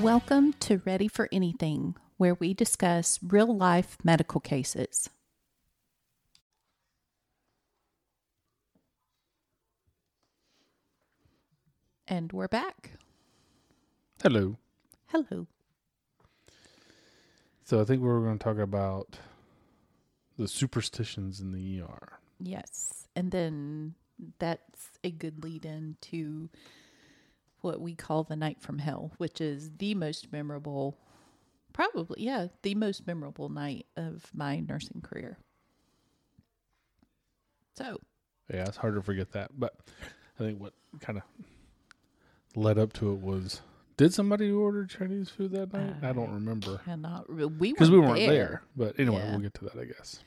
Welcome to Ready for Anything, where we discuss real life medical cases. And we're back. Hello. Hello. So I think we're going to talk about the superstitions in the ER. Yes. And then that's a good lead in to what we call the night from hell, which is the most memorable, probably, yeah, the most memorable night of my nursing career. So, Yeah, it's hard to forget that. But I think what kind of led up to it was did somebody order Chinese food that night? I don't remember. cannot, we Because we weren't weren't there. But anyway, Yeah. we'll get to that, I guess.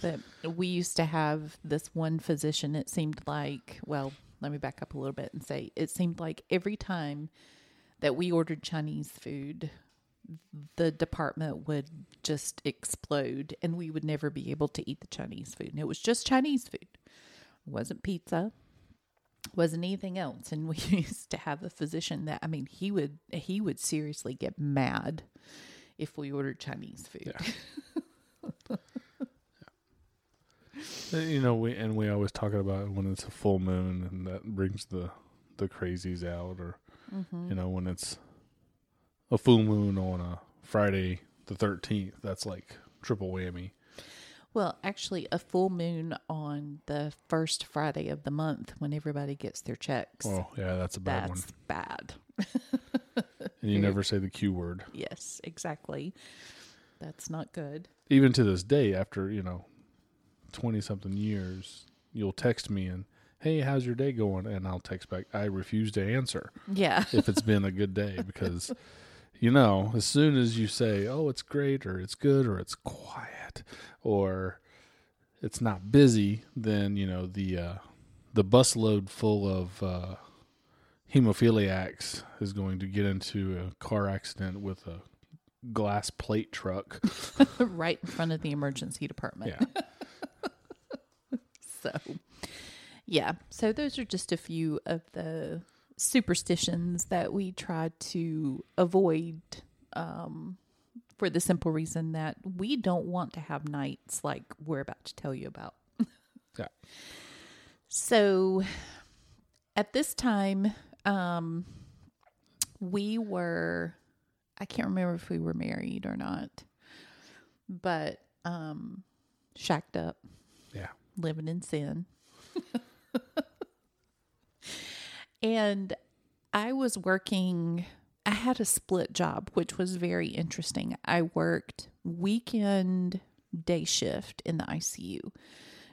But we used to have this one physician, it seemed like, well, let me back up a little bit and say it seemed like every time that we ordered Chinese food, the department would just explode and we would never be able to eat the Chinese food. And it was just Chinese food. It wasn't pizza. Wasn't anything else. And we used to have a physician that I mean, he would he would seriously get mad if we ordered Chinese food. Yeah. Uh, You know, we and we always talk about when it's a full moon and that brings the the crazies out or Mm-hmm. you know, when it's a full moon on a Friday the 13th, that's like triple whammy. Well, actually, a full moon on the first Friday of the month when everybody gets their checks. Oh, yeah, that's a bad one. that's bad. And you never say the Q word. Yes, exactly. That's not good. Even to this day, after, you know, 20 something years, you'll text me and, hey, how's your day going? And I'll text back, I refuse to answer Yeah. if it's been a good day because, you know, as soon as you say, oh, it's great or it's good or it's quiet or it's not busy, then, you know, the, uh, the busload full of, uh, hemophiliacs is going to get into a car accident with a glass plate truck. right in front of the emergency department. Yeah. So, yeah. So, those are just a few of the superstitions that we try to avoid um, for the simple reason that we don't want to have nights like we're about to tell you about. Yeah. So, at this time, um, we were, I can't remember if we were married or not, but um, shacked up Yeah. Living in sin. and I was working, I had a split job, which was very interesting. I worked weekend day shift in the ICU.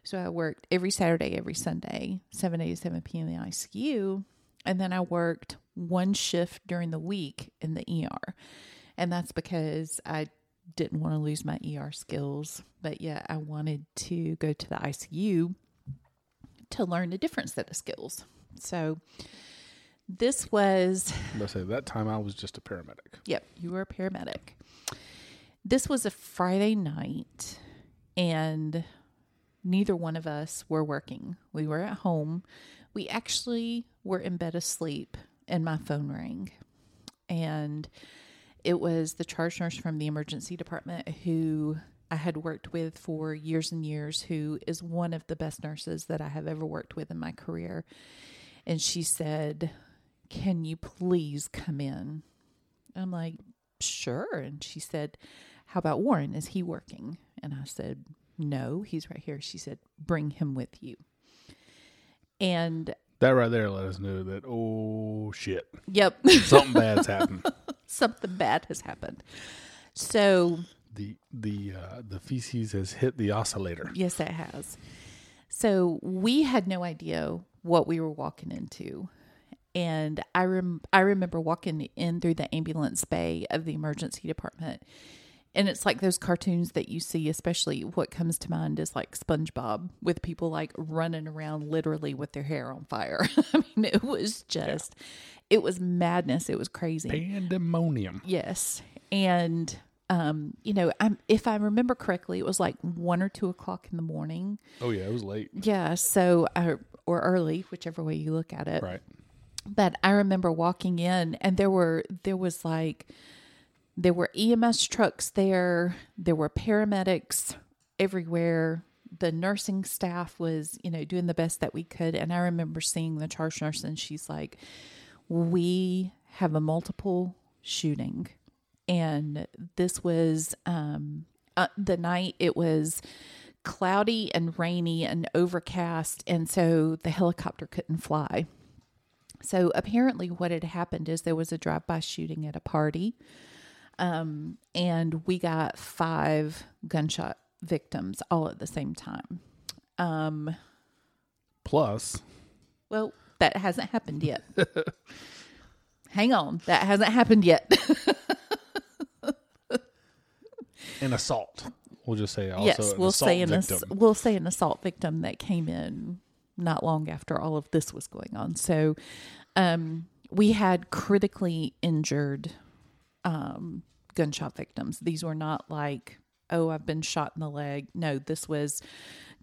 So I worked every Saturday, every Sunday, 7 a to 7 p.m. in the ICU. And then I worked one shift during the week in the ER. And that's because I didn't want to lose my ER skills, but yet I wanted to go to the ICU to learn a different set of skills. So this was, about say that time I was just a paramedic. yep, you were a paramedic. This was a Friday night, and neither one of us were working. We were at home. We actually were in bed asleep, and my phone rang. And it was the charge nurse from the emergency department who I had worked with for years and years, who is one of the best nurses that I have ever worked with in my career. And she said, Can you please come in? I'm like, Sure. And she said, How about Warren? Is he working? And I said, No, he's right here. She said, Bring him with you. And That right there let us know that oh shit, yep, something bad's happened. something bad has happened. So The the uh, the feces has hit the oscillator. Yes, it has. So we had no idea what we were walking into. And I rem- I remember walking in through the ambulance bay of the emergency department. And it's like those cartoons that you see, especially what comes to mind is like SpongeBob with people like running around literally with their hair on fire. I mean, it was just, it was madness. It was crazy. Pandemonium. Yes. And um, you know, I'm if I remember correctly, it was like one or two o'clock in the morning. Oh yeah, it was late. Yeah. So uh, or early, whichever way you look at it. Right. But I remember walking in and there were there was like there were EMS trucks there, there were paramedics everywhere. The nursing staff was, you know, doing the best that we could. And I remember seeing the charge nurse and she's like, We have a multiple shooting. And this was um uh, the night it was cloudy and rainy and overcast and so the helicopter couldn't fly. So apparently, what had happened is there was a drive-by shooting at a party, um, and we got five gunshot victims all at the same time. Um, Plus, well, that hasn't happened yet. Hang on, that hasn't happened yet. an assault. We'll just say also yes, we'll say an ass- we'll say an assault victim that came in not long after all of this was going on. So, um, we had critically injured um, gunshot victims. These were not like, oh, I've been shot in the leg. No, this was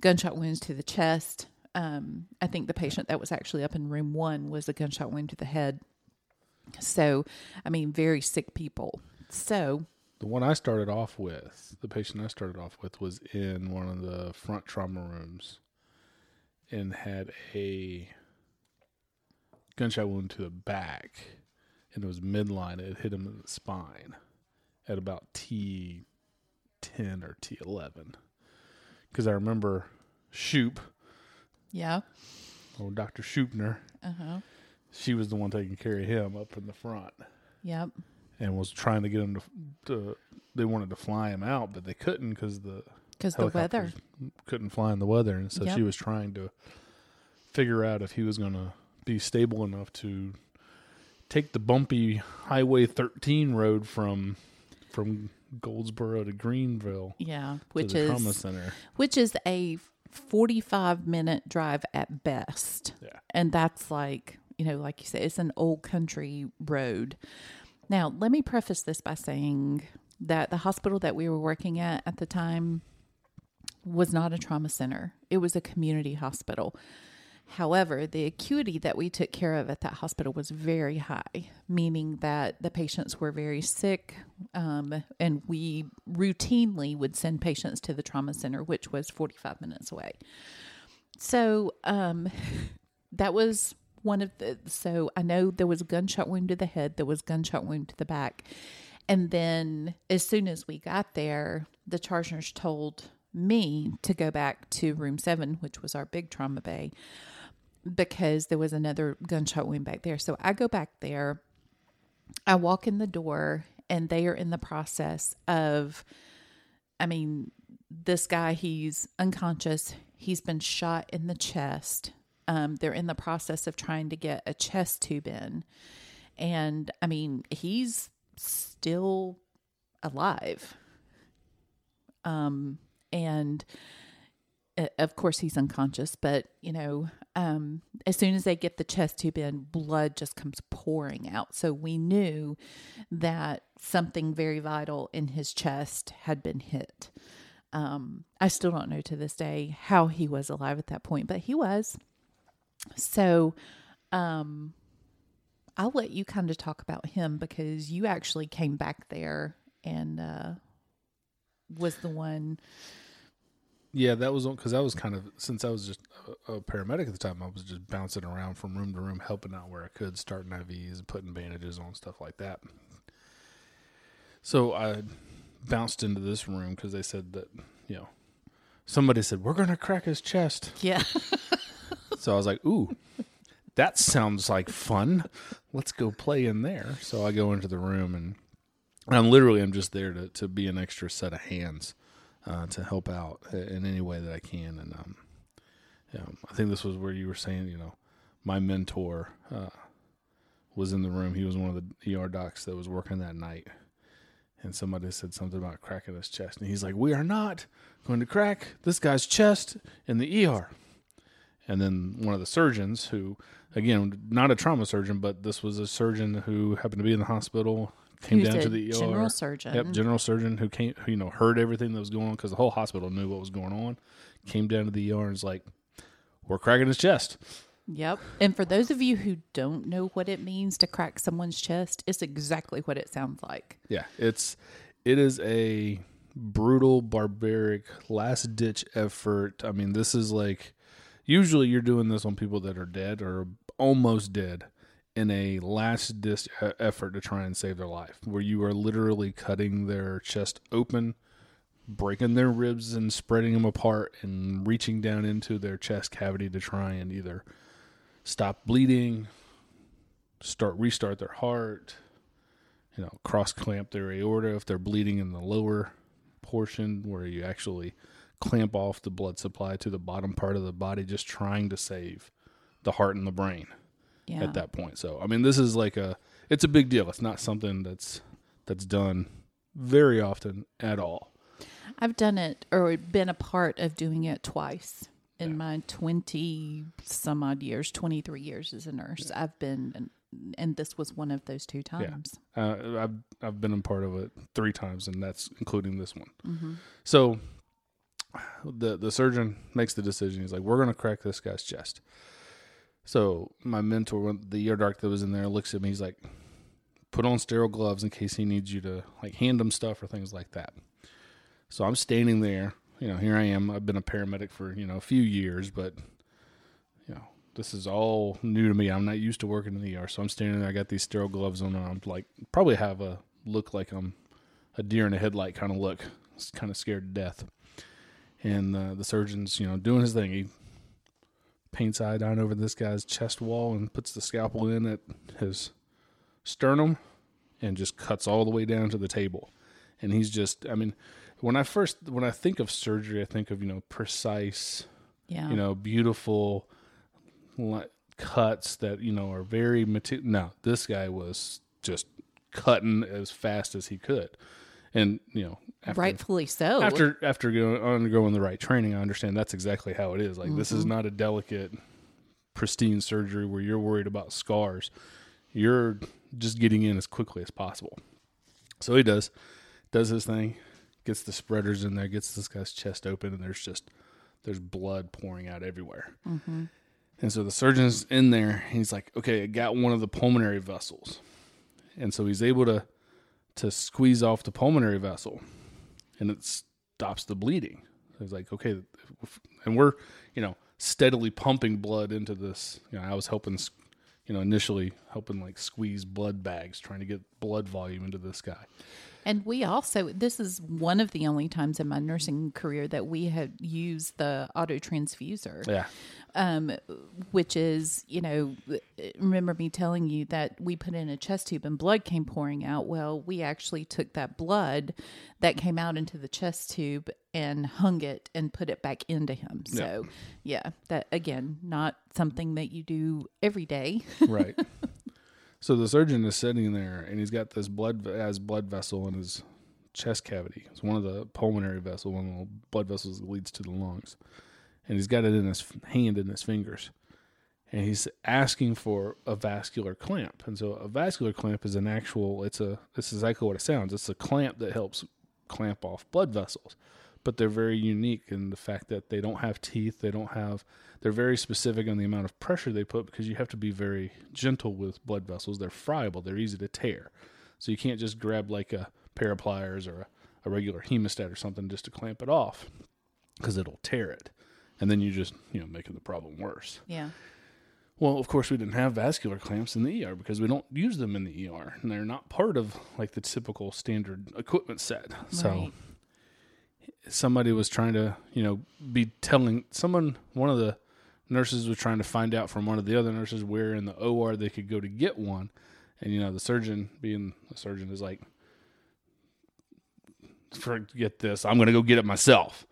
gunshot wounds to the chest. Um, I think the patient that was actually up in room one was a gunshot wound to the head. So, I mean, very sick people. So, The one I started off with, the patient I started off with, was in one of the front trauma rooms and had a gunshot wound to the back, and it was midline. It hit him in the spine at about T ten or T eleven. Because I remember Shoop, yeah. or Doctor Shoopner, Uh huh. she was the one taking care of him up in the front. Yep. and was trying to get him to, to they wanted to fly him out, but they couldn't because the Because the weather. couldn't fly in the weather, and so Yep. she was trying to figure out if he was going to be stable enough to take the bumpy Highway 13 road from from Goldsboro to Greenville Yeah, which the trauma is center. which is a 45 minute drive at best. Yeah. And that's like, you know, like you said, it's an old country road. Now, let me preface this by saying that the hospital that we were working at at the time was not a trauma center. It was a community hospital. However, the acuity that we took care of at that hospital was very high, meaning that the patients were very sick, um, and we routinely would send patients to the trauma center, which was 45 minutes away. So um, that was one of the. So I know there was a gunshot wound to the head, there was gunshot wound to the back. And then as soon as we got there, the charge nurse told me to go back to room seven, which was our big trauma bay, because there was another gunshot wound back there. So I go back there. I walk in the door, and they are in the process of, I mean, this guy, he's unconscious. He's been shot in the chest. Um, they're in the process of trying to get a chest tube in. And I mean, he's still alive. Um, and of course he's unconscious, but you know, um, as soon as they get the chest tube in, blood just comes pouring out. So we knew that something very vital in his chest had been hit. Um, I still don't know to this day how he was alive at that point, but he was. So, um, I'll let you kind of talk about him because you actually came back there and uh, was the one. Yeah, that was because I was kind of since I was just a, a paramedic at the time. I was just bouncing around from room to room, helping out where I could, starting IVs putting bandages on stuff like that. So I bounced into this room because they said that you know somebody said we're gonna crack his chest. Yeah. So I was like, ooh, that sounds like fun. Let's go play in there. So I go into the room and I'm literally I'm just there to to be an extra set of hands uh, to help out in any way that I can. And um, know, I think this was where you were saying, you know, my mentor uh, was in the room. He was one of the ER docs that was working that night. And somebody said something about cracking his chest. And he's like, We are not going to crack this guy's chest in the ER. And then one of the surgeons, who, again, not a trauma surgeon, but this was a surgeon who happened to be in the hospital, came Who's down to the ER. general surgeon. Yep, general surgeon who came, who, you know, heard everything that was going on because the whole hospital knew what was going on. Came down to the ER and was like, "We're cracking his chest." Yep. And for those of you who don't know what it means to crack someone's chest, it's exactly what it sounds like. Yeah, it's it is a brutal, barbaric, last ditch effort. I mean, this is like usually you're doing this on people that are dead or almost dead in a last ditch effort to try and save their life, where you are literally cutting their chest open, breaking their ribs and spreading them apart, and reaching down into their chest cavity to try and either stop bleeding, start restart their heart, you know, cross clamp their aorta if they're bleeding in the lower portion where you actually clamp off the blood supply to the bottom part of the body just trying to save the heart and the brain Yeah. at that point. So, I mean, this is like a it's a big deal. It's not something that's that's done very often at all. I've done it or been a part of doing it twice in my 20 some odd years, 23 years as a nurse. I've been, and, this was one of those two times. Uh, I've I've been a part of it three times, and that's including this one. So the the surgeon makes the decision. He's like, "We're going to crack this guy's chest." So my mentor, the ear doc that was in there, looks at me. He's like, "Put on sterile gloves in case he needs you to like hand him stuff or things like that." So I'm standing there. You know, here I am. I've been a paramedic for you know a few years, but you know this is all new to me. I'm not used to working in the ER, so I'm standing there. I got these sterile gloves on, and I'm like, probably have a look like I'm a deer in a headlight kind of look. It's kind of scared to death. And uh, the surgeon's, you know, doing his thing. He paints iodine over this guy's chest wall and puts the scalpel in at his sternum and just cuts all the way down to the table. And he's just, I mean, when I first, when I think of surgery, I think of, you know, precise, Yeah. you know, beautiful cuts that you know are very material. No, this guy was just cutting as fast as he could, and you know, after, Rightfully so. after after going, undergoing the right training, I understand that's exactly how it is. Like this Mm-hmm. is not a delicate, pristine surgery where you're worried about scars. You're just getting in as quickly as possible. So he does, does his thing, gets the spreaders in there, gets this guy's chest open, and there's just there's blood pouring out everywhere. And so the surgeon's in there. He's like, okay, I got one of the pulmonary vessels, and so he's able to to squeeze off the pulmonary vessel, and it stops the bleeding. So he's like, okay, and we're you know steadily pumping blood into this. You know, I was helping, you know, initially helping like squeeze blood bags, trying to get blood volume into this guy. And we also, this is one of the only times in my nursing career that we had used the auto transfuser, Yeah, um, which is, you know, remember me telling you that we put in a chest tube and blood came pouring out. Well, we actually took that blood that came out into the chest tube and hung it and put it back into him. So, yeah, that again, not something that you do every day. right. So the surgeon is sitting there, and he's got this blood as blood vessel in his chest cavity. It's one of the pulmonary vessels, one of the blood vessels that leads to the lungs, and he's got it in his hand in his fingers, and he's asking for a vascular clamp. And so a vascular clamp is an actual. It's a. This is exactly what it sounds. It's a clamp that helps clamp off blood vessels, but they're very unique in the fact that they don't have teeth. They don't have. They're very specific on the amount of pressure they put because you have to be very gentle with blood vessels. They're friable. They're easy to tear, so you can't just grab like a pair of pliers or a, a regular hemostat or something just to clamp it off because it'll tear it, and then you just you know making the problem worse. Yeah. Well, of course, we didn't have vascular clamps in the ER because we don't use them in the ER, and they're not part of like the typical standard equipment set. So somebody was trying to, you know, be telling someone, one of the nurses was trying to find out from one of the other nurses where in the OR they could go to get one, and you know, the surgeon, being a surgeon, is like, forget this, I'm going to go get it myself.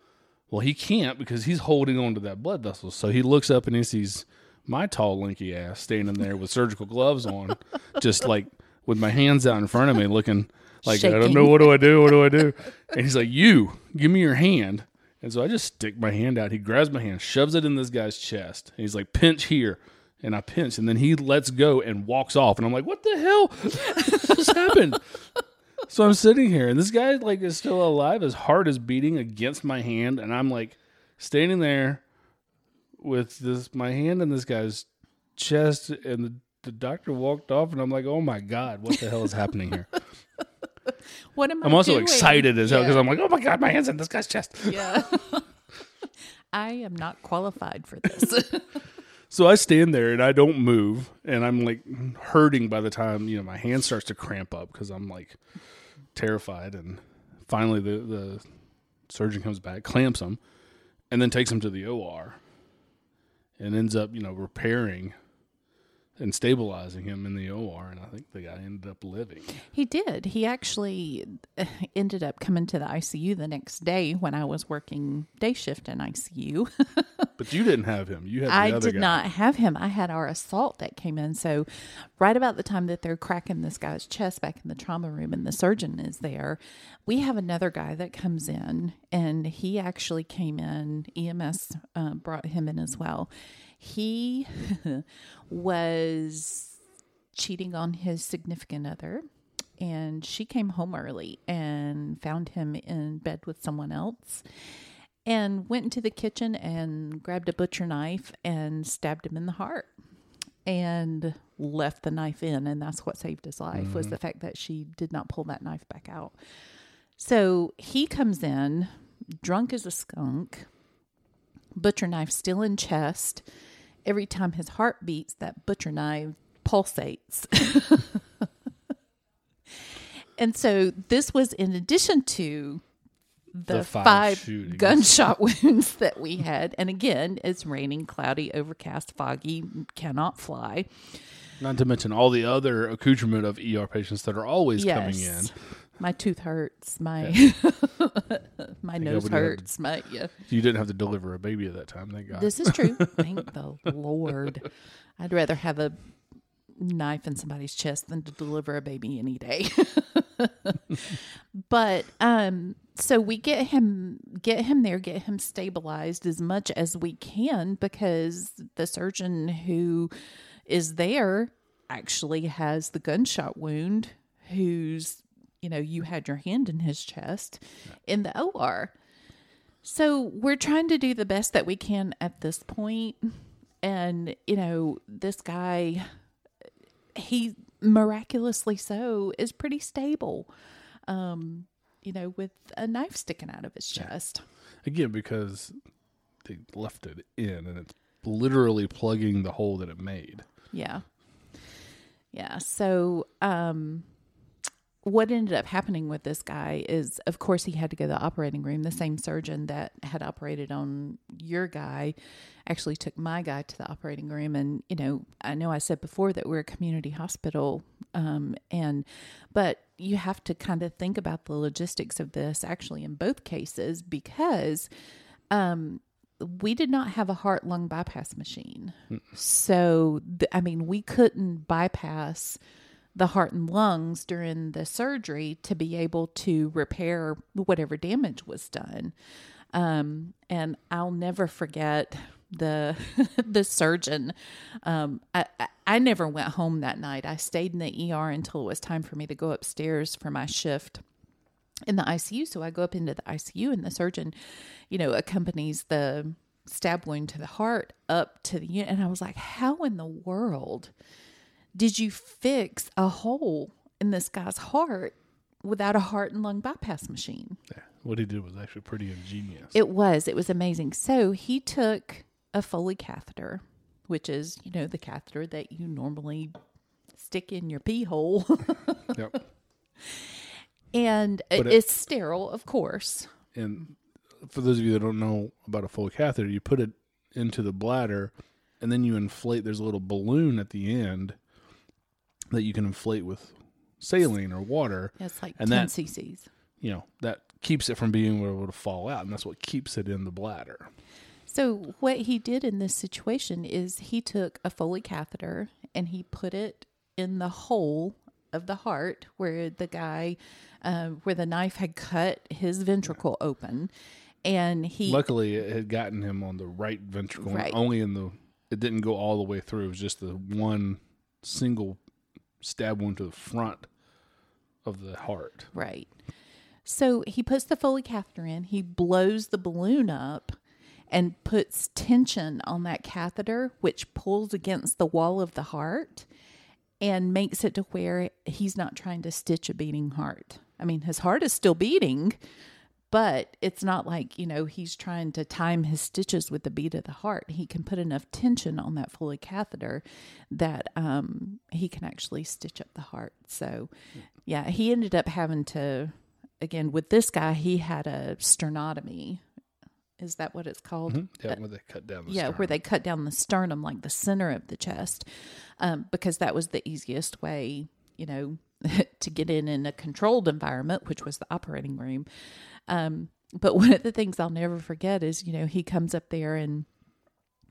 Well, he can't because he's holding on to that blood vessel. So he looks up and he sees my tall, lanky ass standing there with surgical gloves on, just like with my hands out in front of me, looking like I don't know what do I do, what do I do? And he's like, "You, give me your hand." And so I just stick my hand out. He grabs my hand, shoves it in this guy's chest, and he's like, "Pinch here." And I pinch, and then he lets go and walks off. And I'm like, "What the hell just happened?" So I'm sitting here, and this guy like is still alive. His heart is beating against my hand, and I'm like standing there with this my hand in this guy's chest, and the, the doctor walked off, and I'm like, oh my god, what the hell is happening here? What am I I'm also doing? excited as hell because Yeah. I'm like, oh my god, my hands in this guy's chest. Yeah. I am not qualified for this. So I stand there and I don't move, and I'm like hurting by the time you know my hand starts to cramp up because I'm like terrified. And finally, the the surgeon comes back, clamps him, and then takes him to the OR, and ends up you know repairing and stabilizing him in the OR. And I think the guy ended up living. he did. He actually uh, ended up coming to the ICU the next day when I was working day shift in ICU. But you didn't have him. You had the I did guy. not have him. I had our assault that came in. So, right about the time that they're cracking this guy's chest back in the trauma room and the surgeon is there, we have another guy that comes in and he actually came in. EMS uh, brought him in as well. He was cheating on his significant other. And she came home early and found him in bed with someone else and went into the kitchen and grabbed a butcher knife and stabbed him in the heart and left the knife in and that's what saved his life was mm-hmm. the fact that she did not pull that knife back out so he comes in drunk as a skunk butcher knife still in chest every time his heart beats that butcher knife pulsates and so this was in addition to the, The five five, shootings. gunshot wounds that we had. And again, it's raining, cloudy, overcast, foggy, cannot fly. Not to mention all the other accoutrement of ER patients that are always Yes. coming in. My tooth hurts. My my nose hurts. My yeah. You didn't have to deliver a baby at that time, thank God. This is true. Thank the Lord. I'd rather have a knife in somebody's chest than to deliver a baby any day. but um so we get him get him there, get him stabilized as much as we can because the surgeon who is there actually has the gunshot wound who's you know you had your hand in his chest in the OR. So we're trying to do the best that we can at this point. And, you know, this guy, he miraculously so is pretty stable, um, you know, with a knife sticking out of his chest. Again, because they left it in and it's literally plugging the hole that it made. Yeah. Yeah. So, um, what ended up happening with this guy is, of course, he had to go to the operating room. The same surgeon that had operated on your guy actually took my guy to the operating room. And, you know, I know I said before that we're a community hospital. Um, and, but you have to kind of think about the logistics of this actually in both cases because, um, we did not have a heart lung bypass machine. So, th- I mean, we couldn't bypass the heart and lungs during the surgery to be able to repair whatever damage was done. Um, and I'll never forget the the surgeon. Um, I, I never went home that night. I stayed in the ER until it was time for me to go upstairs for my shift in the ICU. So I go up into the ICU, and the surgeon, you know, accompanies the stab wound to the heart up to the unit. And I was like, how in the world did you fix a hole in this guy's heart without a heart and lung bypass machine? Yeah. What he did was actually pretty ingenious. It was. It was amazing. So he took a Foley catheter, which is, you know, the catheter that you normally stick in your pee hole. yep. and it- it's sterile, of course. And for those of you that don't know about a Foley catheter, you put it into the bladder and then you inflate. There's a little balloon at the end that you can inflate with saline or water. It's like And 10 that- cc's. You know, that keeps it from being able to fall out. And that's what keeps it in the bladder. So what he did in this situation is he took a Foley catheter and he put it in the hole of the heart where the guy, uh, where the knife had cut his ventricle open, and he Luckily, it had gotten him on the right ventricle, Right. only in the. It didn't go all the way through. It was just the one single stab wound to the front of the heart. right. So he puts the Foley catheter in. He blows the balloon up, and puts tension on that catheter, which pulls against the wall of the heart and makes it to where he's not trying to stitch a beating heart. I mean, his heart is still beating, but it's not like, you know, he's trying to time his stitches with the beat of the heart. He can put enough tension on that Foley catheter that um, he can actually stitch up the heart. So, yeah, he ended up having to, again, with this guy, he had a sternotomy. Is that what it's called? Mhm. Yeah, That- where they cut down the yeah, sternum. where they cut down the sternum, like the center of the chest, um, because that was the easiest way, you know, to get in in a controlled environment, which was the operating room. Um, but one of the things I'll never forget is, you know, he comes up there and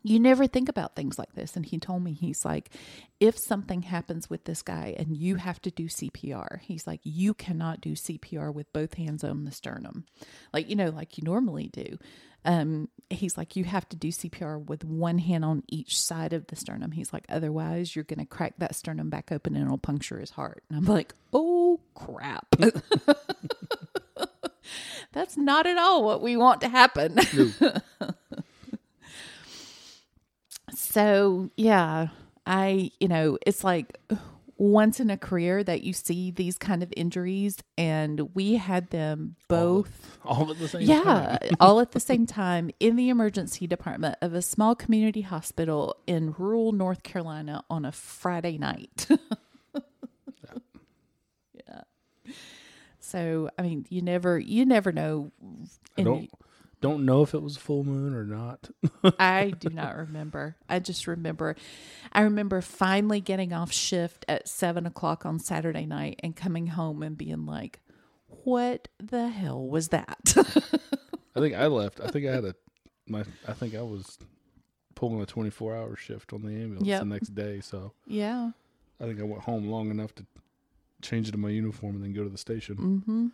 you never think about things like this. And he told me, he's like, if something happens with this guy and you have to do CPR, he's like, you cannot do CPR with both hands on the sternum, like, you know, like you normally do. Um, he's like, you have to do CPR with one hand on each side of the sternum. He's like, otherwise, you're going to crack that sternum back open and it'll puncture his heart. And I'm like, oh crap. That's not at all what we want to happen. so, yeah, I, you know, it's like once in a career that you see these kind of injuries, and we had them both. all at the same Yeah, all at the same time in the emergency department of a small community hospital in rural North Carolina on a Friday night. So, I mean, you never you never know I don't don't know if it was a full moon or not. I do not remember. I just remember, I remember finally getting off shift at seven o'clock on Saturday night and coming home and being like, "What the hell was that?" I think I left. I think I had a my. I think I was pulling a twenty four hour shift on the ambulance Yep. the next day. So yeah. I think I went home long enough to change into my uniform and then go to the station. Mm-hmm.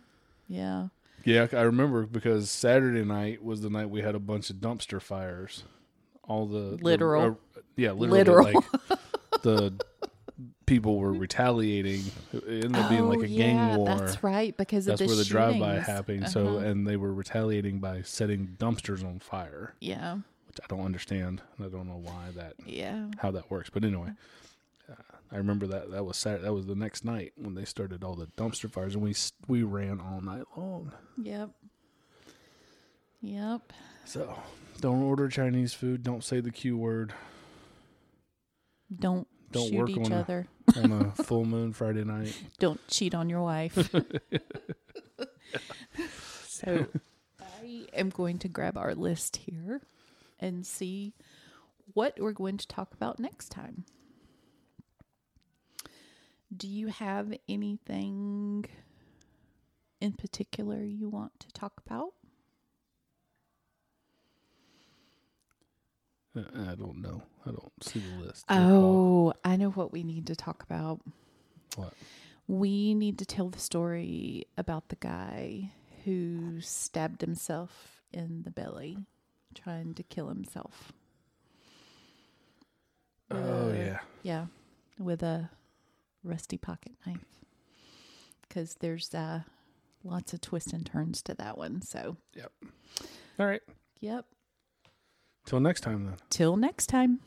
Yeah. Yeah, I remember because Saturday night was the night we had a bunch of dumpster fires. All the the- Literal. uh, yeah, literally. Literal. Like the people were retaliating. It ended up being like Oh, a gang yeah, war. That's right. Because That's of the where the drive-by happened. So, Uh-huh. and they were retaliating by setting dumpsters on fire, yeah. which I don't understand. I don't know why that Yeah. how that works. But anyway, I remember that that was Saturday, that was the next night when they started all the dumpster fires, and we we ran all night long. Yep. Yep. So, don't order Chinese food. Don't say the Q word Don't, Don't shoot work each on a- other. on a full moon Friday night. Don't cheat on your wife. so I am going to grab our list here and see what we're going to talk about next time. Do you have anything in particular you want to talk about? Uh, I don't know. I don't see the list. Oh, I know what we need to talk about. What? We need to tell the story about the guy who stabbed himself in the belly trying to kill himself. Oh Uh, yeah. Yeah, with a rusty pocket knife. Because there's uh, lots of twists and turns to that one. So, yep. All right. yep. Till next time then. Till next time.